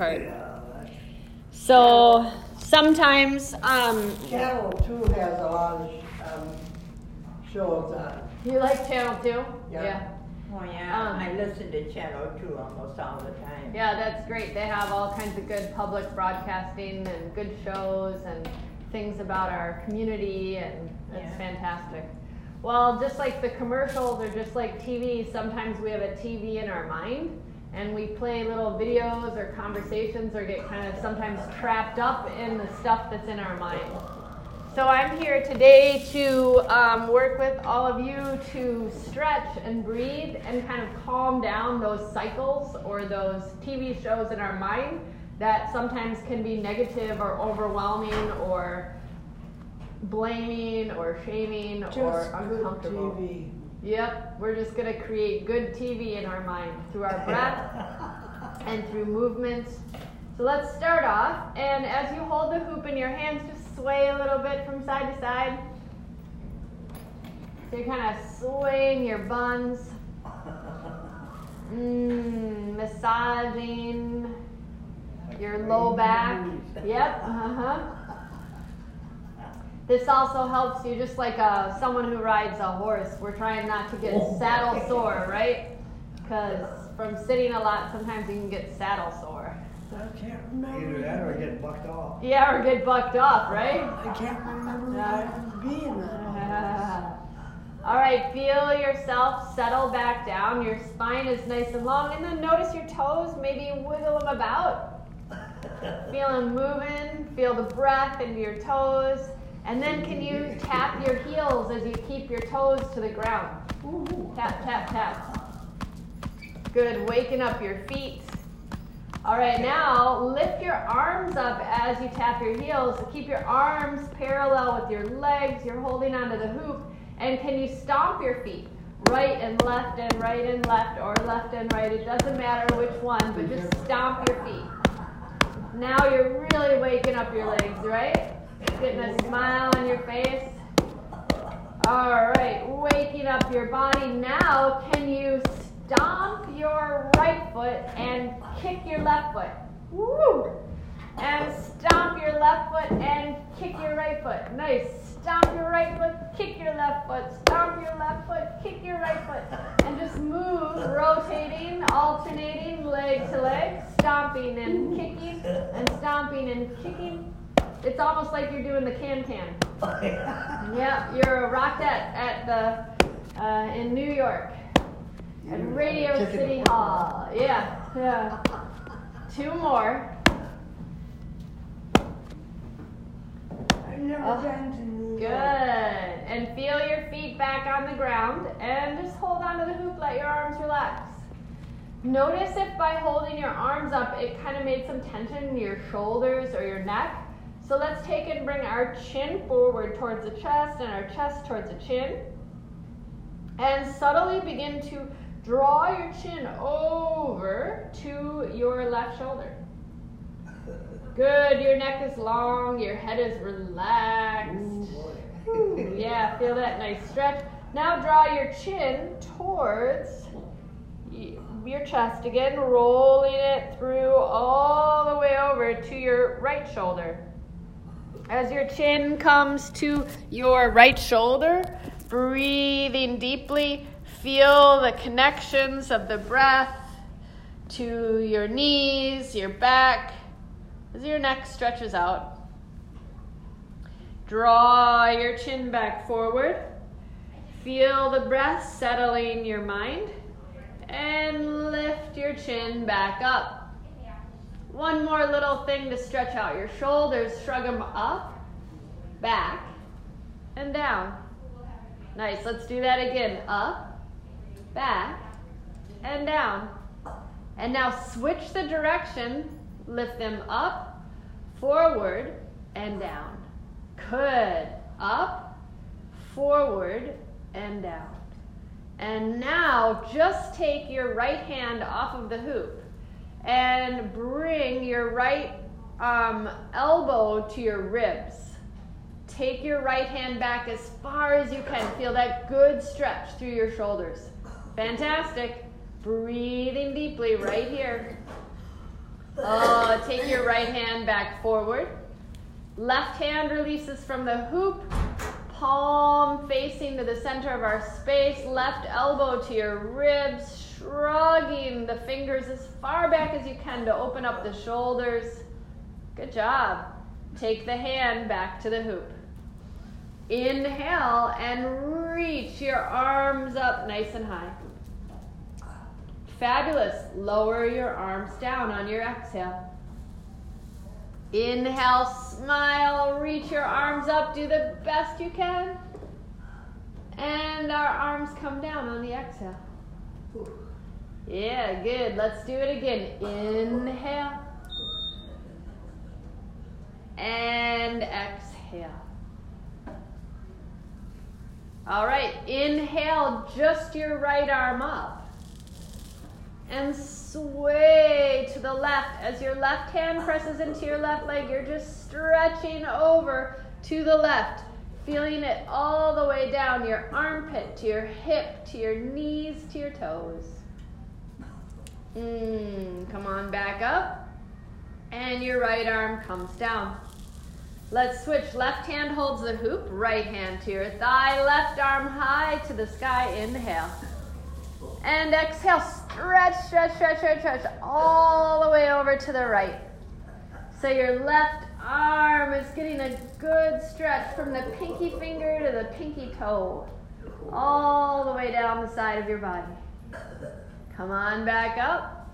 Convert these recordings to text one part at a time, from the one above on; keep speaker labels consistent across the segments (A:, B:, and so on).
A: part. So sometimes, um,
B: Channel Two has a lot of, um, shows on.
A: you like Channel Two?
B: Yeah.
C: Oh, yeah,
A: Um,
C: I listen to Channel Two almost all the time.
A: Yeah, that's great. They have all kinds of good public broadcasting and good shows and things about our community, and it's
C: Yeah.
A: fantastic. Well, just like the commercials or just like TV, sometimes we have a TV in our mind and we play little videos or conversations or get kind of sometimes trapped up in the stuff that's in our mind. So I'm here today to um, work with all of you to stretch and breathe and kind of calm down those cycles or those TV shows in our mind that sometimes can be negative or overwhelming or blaming or shaming or
B: Just good
A: uncomfortable. Yep, we're just going to create good TV in our mind through our breath and through movements. So let's start off. And as you hold the hoop in your hands, just sway a little bit from side to side. So you're kind of swaying your buns, mm, massaging your low back. Yep, uh huh. This also helps you, just like uh, someone who rides a horse. We're trying not to get saddle sore, right? Because from sitting a lot, sometimes you can get saddle sore.
B: I can't remember.
D: Either that or get bucked off.
A: Yeah, or get bucked off, right?
B: I can't remember what I was being.
A: All right, feel yourself settle back down. Your spine is nice and long, and then notice your toes. Maybe wiggle them about. Feel them moving. Feel the breath into your toes. And then can you tap your heels as you keep your toes to the ground? Tap, tap, tap. Good. Waking up your feet. All right, now lift your arms up as you tap your heels. Keep your arms parallel with your legs. You're holding onto the hoop. And can you stomp your feet? Right and left and right and left or left and right. It doesn't matter which one, but just stomp your feet. Now you're really waking up your legs, right? Getting a smile on your face. All right, waking up your body. Now, can you stomp your right foot and kick your left foot? Woo! And stomp your left foot and kick your right foot. Nice. Stomp your right foot, kick your left foot. Stomp your left foot, kick your right foot. And just move, rotating, alternating leg to leg, stomping and kicking, and stomping and kicking. It's almost like you're doing the can can. Yeah, you're a rockette at the uh, in New York at Radio City Hall. Yeah, yeah. Two more.
B: I've never
A: Oh,
B: been to New
A: Good. And feel your feet back on the ground and just hold on to the hoop, let your arms relax. Notice if by holding your arms up, it kind of made some tension in your shoulders or your neck. So let's take and bring our chin forward towards the chest and our chest towards the chin. And subtly begin to draw your chin over to your left shoulder. Good. Your neck is long, your head is relaxed. Ooh, yeah, feel that nice stretch. Now draw your chin towards your chest again, rolling it through all the way over to your right shoulder. As your chin comes to your right shoulder, breathing deeply, feel the connections of the breath to your knees, your back, as your neck stretches out. Draw your chin back forward. Feel the breath settling your mind. And lift your chin back up. One more little thing to stretch out your shoulders. Shrug them up, back, and down. Nice. Let's do that again. Up, back, and down. And now switch the direction. Lift them up, forward, and down. Good. Up, forward, and down. And now just take your right hand off of the hoop and bring your right um, elbow to your ribs. Take your right hand back as far as you can. Feel that good stretch through your shoulders. Fantastic. Breathing deeply right here. Oh, take your right hand back forward. Left hand releases from the hoop. Palm facing to the center of our space. Left elbow to your ribs. Shrugging the fingers as far back as you can to open up the shoulders. Good job. Take the hand back to the hoop. Inhale and reach your arms up nice and high. Fabulous. Lower your arms down on your exhale. Inhale, smile, reach your arms up, do the best you can. And our arms come down on the exhale. Yeah, good. Let's do it again. Inhale. And exhale. All right, inhale just your right arm up. And sway to the left. As your left hand presses into your left leg, you're just stretching over to the left, feeling it all the way down your armpit, to your hip, to your knees, to your toes. Mm, come on back up. And your right arm comes down. Let's switch. Left hand holds the hoop, right hand to your thigh, left arm high to the sky. Inhale. And exhale, stretch, stretch, stretch, stretch, stretch, all the way over to the right. So your left arm is getting a good stretch from the pinky finger to the pinky toe, all the way down the side of your body. Come on back up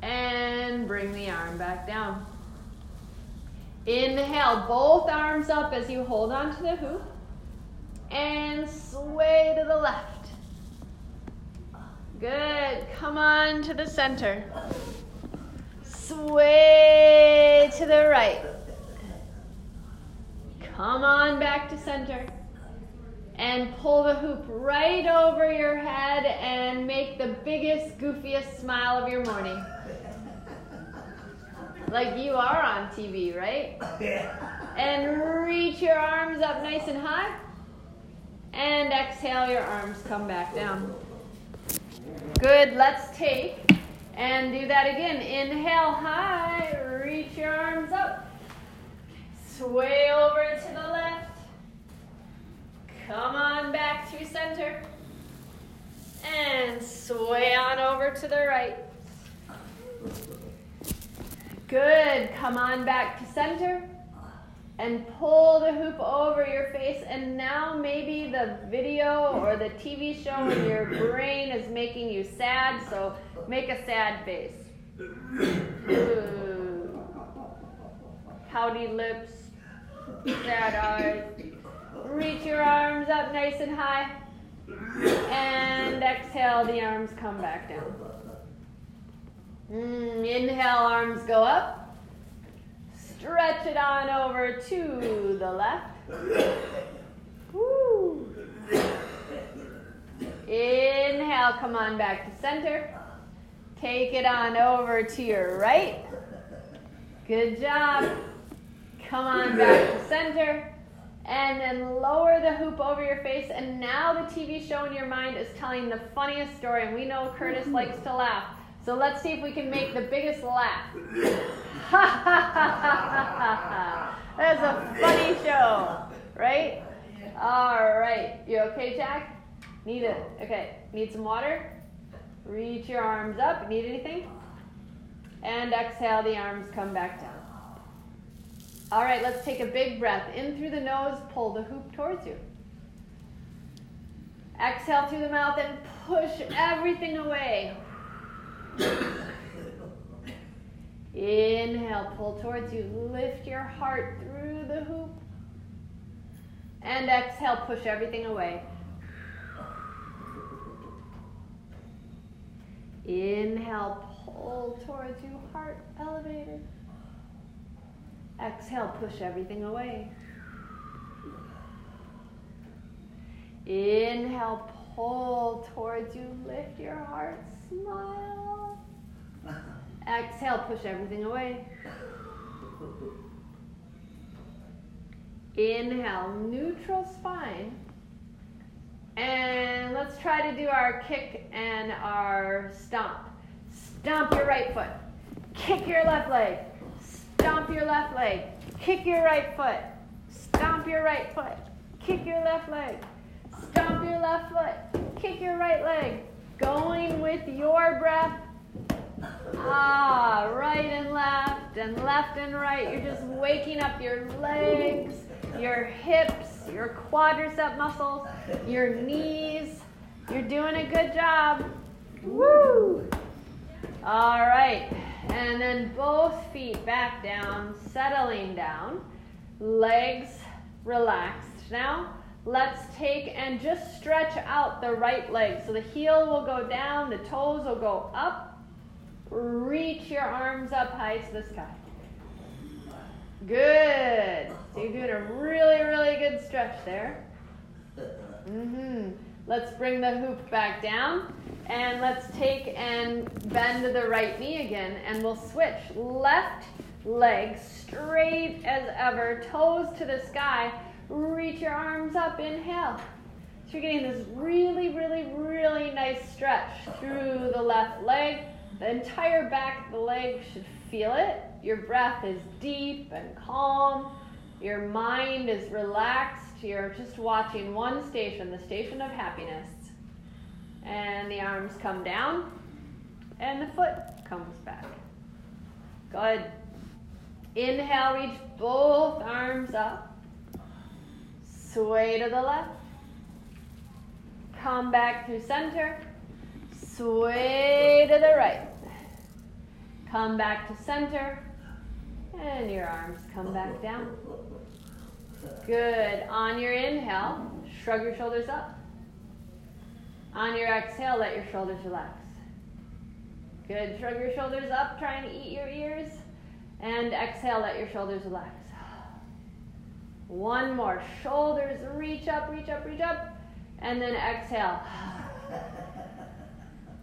A: and bring the arm back down. Inhale, both arms up as you hold on to the hoop and sway to the left. Good. Come on to the center. Sway to the right. Come on back to center. And pull the hoop right over your head and make the biggest, goofiest smile of your morning. Like you are on TV, right? Yeah. And reach your arms up nice and high. And exhale, your arms come back down. Good, let's take and do that again. Inhale high, reach your arms up. Sway over to the left. Come on back to center. And sway on over to the right. Good. Come on back to center. And pull the hoop over your face. And now maybe the video or the TV show in your brain is making you sad. So make a sad face. Pouty lips. Sad eyes. Reach your arms up nice and high. And exhale, the arms come back down. Mm, inhale, arms go up. Stretch it on over to the left. Woo. Inhale, come on back to center. Take it on over to your right. Good job. Come on back to center. And then lower the hoop over your face. And now the TV show in your mind is telling the funniest story. And we know Curtis mm-hmm. likes to laugh. So let's see if we can make the biggest laugh. That's a funny show, right? All right. You okay, Jack? Need it? Okay. Need some water? Reach your arms up. Need anything? And exhale, the arms come back down. All right, let's take a big breath. In through the nose, pull the hoop towards you. Exhale through the mouth and push everything away. Inhale, pull towards you. Lift your heart through the hoop. And exhale, push everything away. Inhale, pull towards you, heart elevated. Exhale, push everything away. Inhale, pull towards you, lift your heart, smile. Exhale, push everything away. Inhale, neutral spine. And let's try to do our kick and our stomp. Stomp your right foot. kick your left leg, stomp your left leg, kick your right foot, stomp your right foot, kick your left leg, stomp your left foot, kick your right leg. Going with your breath. Ah, right and left, and left and right. You're just waking up your legs, your hips, your quadricep muscles, your knees. You're doing a good job. Woo! All right. And then both feet back down, settling down. Legs relaxed. Now, let's take and just stretch out the right leg. So the heel will go down, the toes will go up. Reach your arms up high to the sky. Good. So you're doing a really, really good stretch there. Mm-hmm. Let's bring the hoop back down. And let's take and bend the right knee again. And we'll switch. Left leg straight as ever, toes to the sky. Reach your arms up. Inhale. So you're getting this really, really, really nice stretch through the left leg. The entire back of the leg should feel it. Your breath is deep and calm. Your mind is relaxed. You're just watching one station, the station of happiness. And the arms come down, and the foot comes back. Good. Inhale, reach both arms up. Sway to the left. Come back through center. Sway to the right. Come back to center. And your arms come back down. Good. On your inhale, shrug your shoulders up. On your exhale, let your shoulders relax. Good. Shrug your shoulders up, trying to eat your ears. And exhale, let your shoulders relax. One more. Shoulders reach up, reach up, reach up. And then exhale.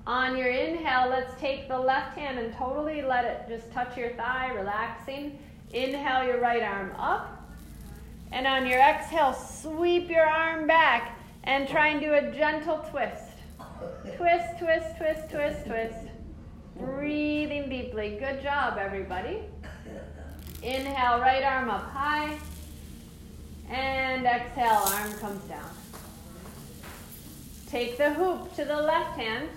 A: On your inhale, let's take the left hand and totally let it just touch your thigh, relaxing. Inhale your right arm up. And on your exhale, sweep your arm back and try and do a gentle twist. Twist, twist, twist, twist, twist. Breathing deeply. Good job, everybody. Inhale, right arm up high. And exhale, arm comes down. Take the hoop to the left hand.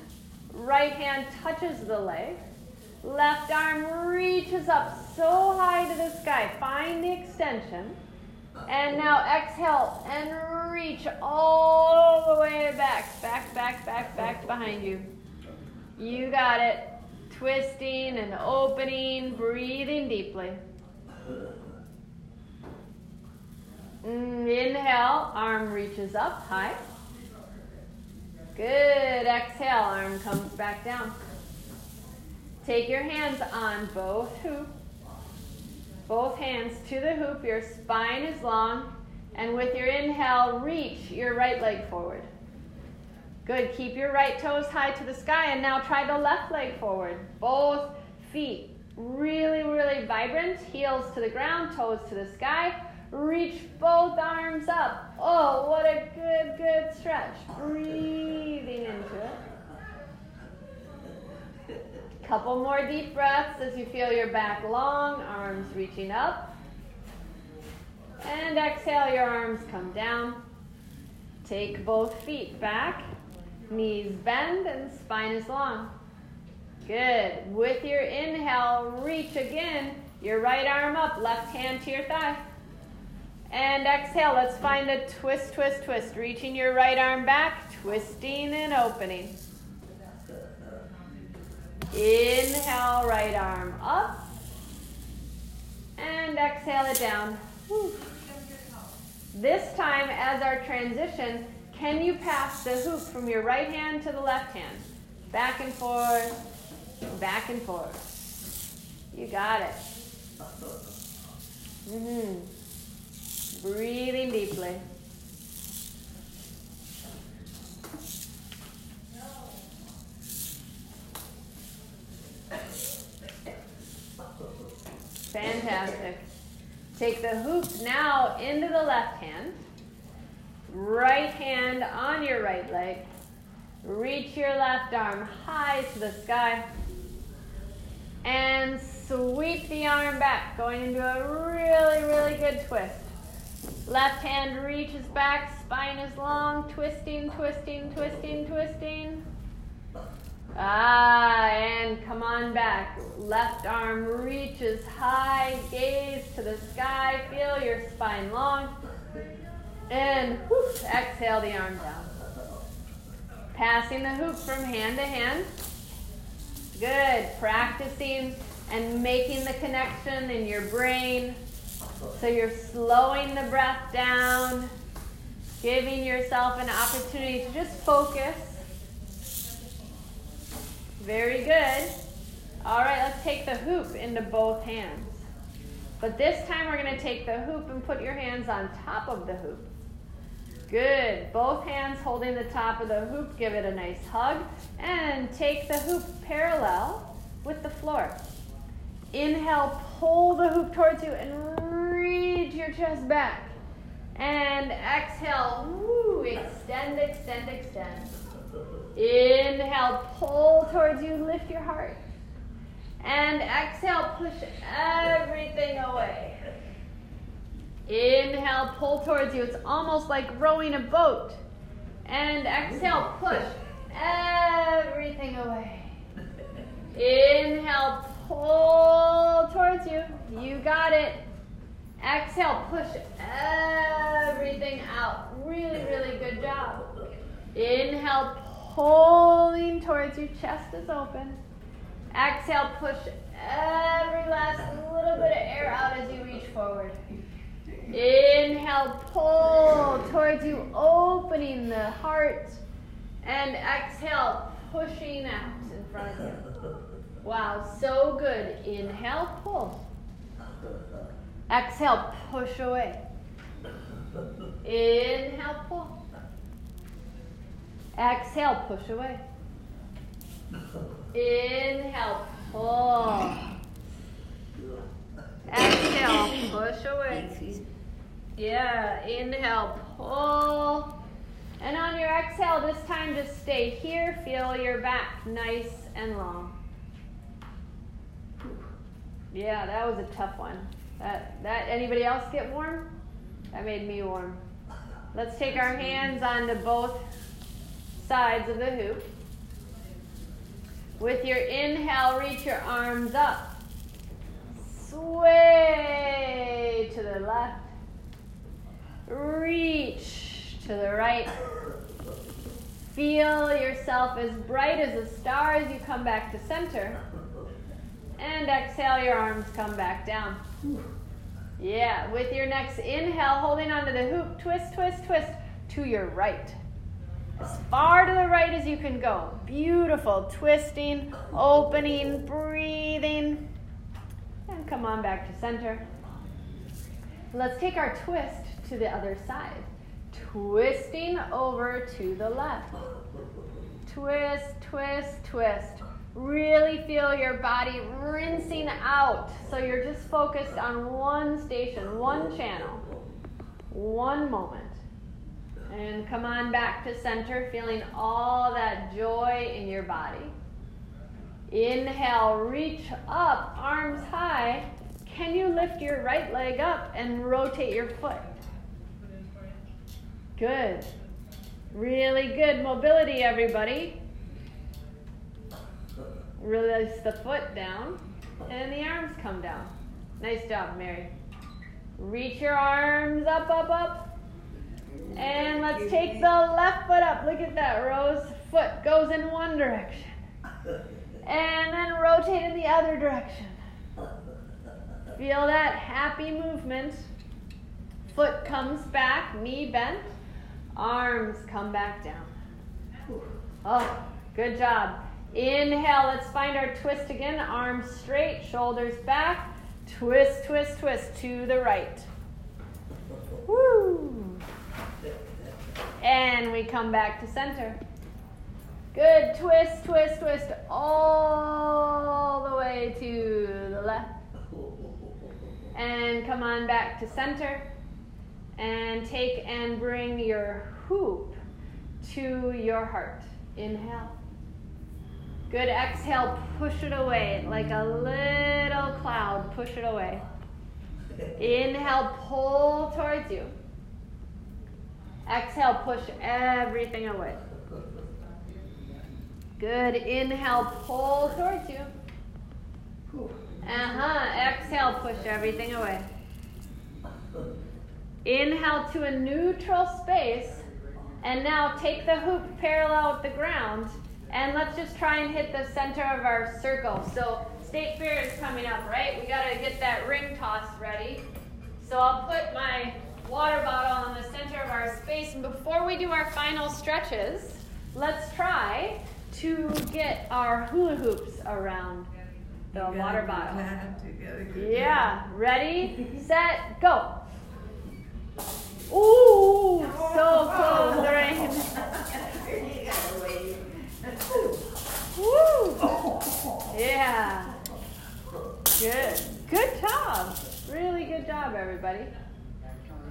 A: Right hand touches the leg. Left arm reaches up so high to the sky. Find the extension. And now exhale and reach all the way back. Back, back, back, back behind you. You got it. Twisting and opening, breathing deeply. Mm, inhale, arm reaches up high. Good. Exhale, arm comes back down. Take your hands on both hoops. Both hands to the hoop. Your spine is long. And with your inhale, reach your right leg forward. Good. Keep your right toes high to the sky. And now try the left leg forward. Both feet really, really vibrant. Heels to the ground, toes to the sky. Reach both arms up. Oh, what a good, good stretch. Breathing into it. Couple more deep breaths as you feel your back long, arms reaching up. And exhale, your arms come down. Take both feet back, knees bend, and spine is long. Good. With your inhale, reach again. Your right arm up, left hand to your thigh. And exhale, let's find a twist, twist, twist. Reaching your right arm back, twisting and opening. Inhale, right arm up. And exhale it down. This time, as our transition, can you pass the hoop from your right hand to the left hand? Back and forth, back and forth. You got it. Mm-hmm. Breathing deeply. Fantastic. Take the hoop now into the left hand. Right hand on your right leg. Reach your left arm high to the sky. And sweep the arm back, going into a really, really good twist. Left hand reaches back, spine is long, twisting, twisting, twisting, twisting. Ah, and come on back. Left arm reaches high, gaze to the sky, feel your spine long. And exhale the arm down. Passing the hoop from hand to hand. Good. Practicing and making the connection in your brain. So you're slowing the breath down, giving yourself an opportunity to just focus. Very good. All right, let's take the hoop into both hands. But this time we're going to take the hoop and put your hands on top of the hoop. Good. Both hands holding the top of the hoop. Give it a nice hug. And take the hoop parallel with the floor. Inhale, pull the hoop towards you and reach your chest back. And exhale, woo, extend, extend, extend. Inhale, pull towards you, lift your heart. And exhale, push everything away. Inhale, pull towards you. It's almost like rowing a boat. And exhale, push everything away. Inhale, pull towards you. You got it. Exhale, push everything out. Really, really good job. Inhale, pulling towards your Chest is open. Exhale, push every last little bit of air out as you reach forward. Inhale, pull towards you, opening the heart. And exhale, pushing out in front of you. Wow, so good. Inhale, pull. Exhale, push away. Inhale, pull. Exhale, push away. Inhale, pull. Exhale, push away. Yeah, inhale, pull. And on your exhale, this time just stay here. Feel your back nice and long. Yeah, that was a tough one. That, that anybody else get warm? That made me warm. Let's take our hands onto both sides of the hoop. With your inhale, reach your arms up. Sway to the left. Reach to the right. Feel yourself as bright as a star as you come back to center. And exhale, your arms come back down. Yeah, with your next inhale, holding onto the hoop, twist, twist, twist to your right. As far to the right as you can go. Beautiful. Twisting, opening, breathing. And come on back to center. Let's take our twist to the other side. Twisting over to the left. Twist, twist, twist. Really feel your body rinsing out. So you're just focused on one station, one channel, one moment. And come on back to center, feeling all that joy in your body. Inhale, reach up, arms high. Can you lift your right leg up and rotate your foot? Good. Really good mobility, everybody. Release the foot down and the arms come down. Nice job, Mary. Reach your arms up, up, up. And let's take the left foot up. Look at that, Rose. Foot goes in one direction. And then rotate in the other direction. Feel that happy movement. Foot comes back, knee bent. Arms come back down. Oh, good job. Inhale, let's find our twist again. Arms straight, shoulders back. Twist, twist, twist to the right. Woo! And we come back to center. Good. Twist, twist, twist all the way to the left. And come on back to center. And take and bring your hoop to your heart. Inhale. Good. Exhale, push it away like a little cloud. Push it away. Inhale, pull towards you. Exhale, push everything away. Good. Inhale, pull towards you. Uh huh. Exhale, push everything away. Inhale to a neutral space. And now take the hoop parallel with the ground. And let's just try and hit the center of our circle. So, state fair is coming up, right? We got to get that ring toss ready. So, I'll put my water bottle in the center of our space. And before we do our final stretches, let's try to get our hula hoops around the water bottle. Yeah, ready, set, go. Ooh, so close, Lorraine. Woo! Yeah. Good. Good job. Really good job, everybody.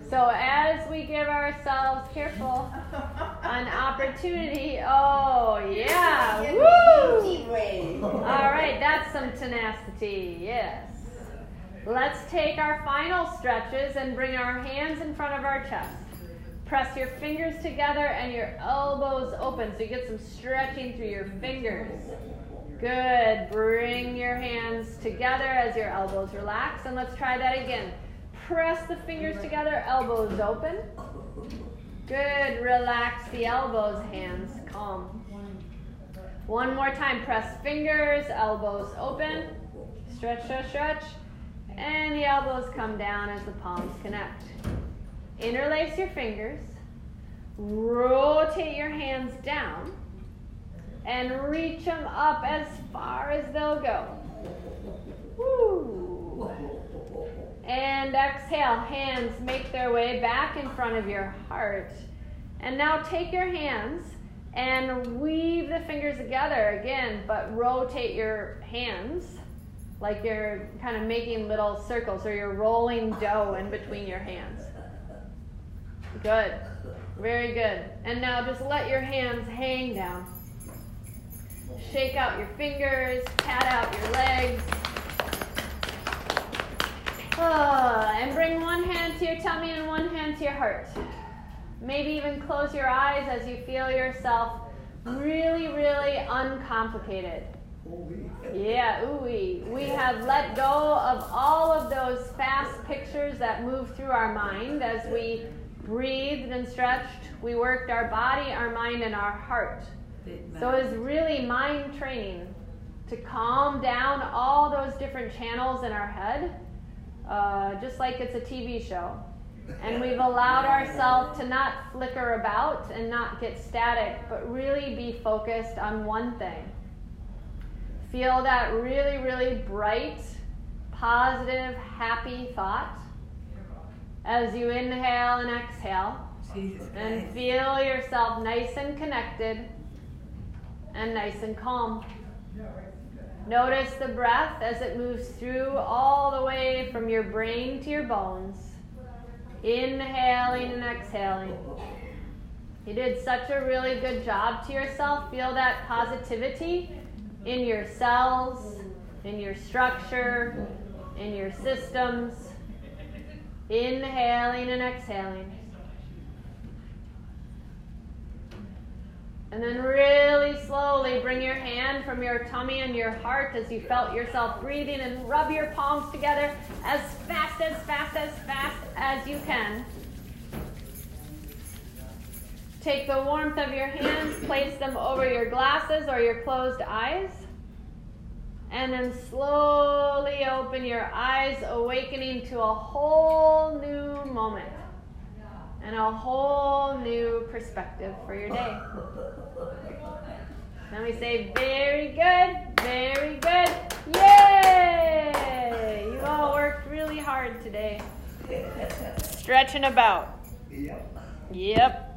A: So as we give ourselves careful an opportunity, oh yeah, woo! All right, that's some tenacity. Yes. Let's take our final stretches and bring our hands in front of our chest. Press your fingers together and your elbows open so you get some stretching through your fingers. Good. Bring your hands together as your elbows relax. And let's try that again. Press the fingers together, elbows open. Good. Relax the elbows, hands calm. One more time. Press fingers, elbows open. Stretch, stretch, stretch. And the elbows come down as the palms connect. Interlace your fingers. Rotate your hands down. And reach them up as far as they'll go. Woo. And exhale. Hands make their way back in front of your heart. And now take your hands and weave the fingers together again, but rotate your hands like you're kind of making little circles or you're rolling dough in between your hands. Good. Very good. And now just let your hands hang down. Shake out your fingers, pat out your legs. And bring one hand to your tummy and one hand to your heart. Maybe even close your eyes as you feel yourself really, really uncomplicated. Yeah, ooey. We have let go of all of those fast pictures that move through our mind as we breathed and stretched. We worked our body, our mind, and our heart. So it's really mind training to calm down all those different channels in our head, uh, just like it's a TV show. And we've allowed ourselves to not flicker about and not get static, but really be focused on one thing. Feel that really, really bright, positive, happy thought as you inhale and exhale. and feel yourself nice and connected and nice and calm. Notice the breath as it moves through all the way from your brain to your bones. Inhaling and exhaling. You did such a really good job to yourself. Feel that positivity in your cells, in your structure, in your systems. Inhaling and exhaling. And then really bring your hand from your tummy and your heart as you felt yourself breathing and rub your palms together as fast, as fast, as fast as you can. Take the warmth of your hands, place them over your glasses or your closed eyes. And then slowly open your eyes, awakening to a whole new moment and a whole new perspective for your day. Then we say, very good, very good, yay! You all worked really hard today. Stretching about.
B: Yep.
A: Yep.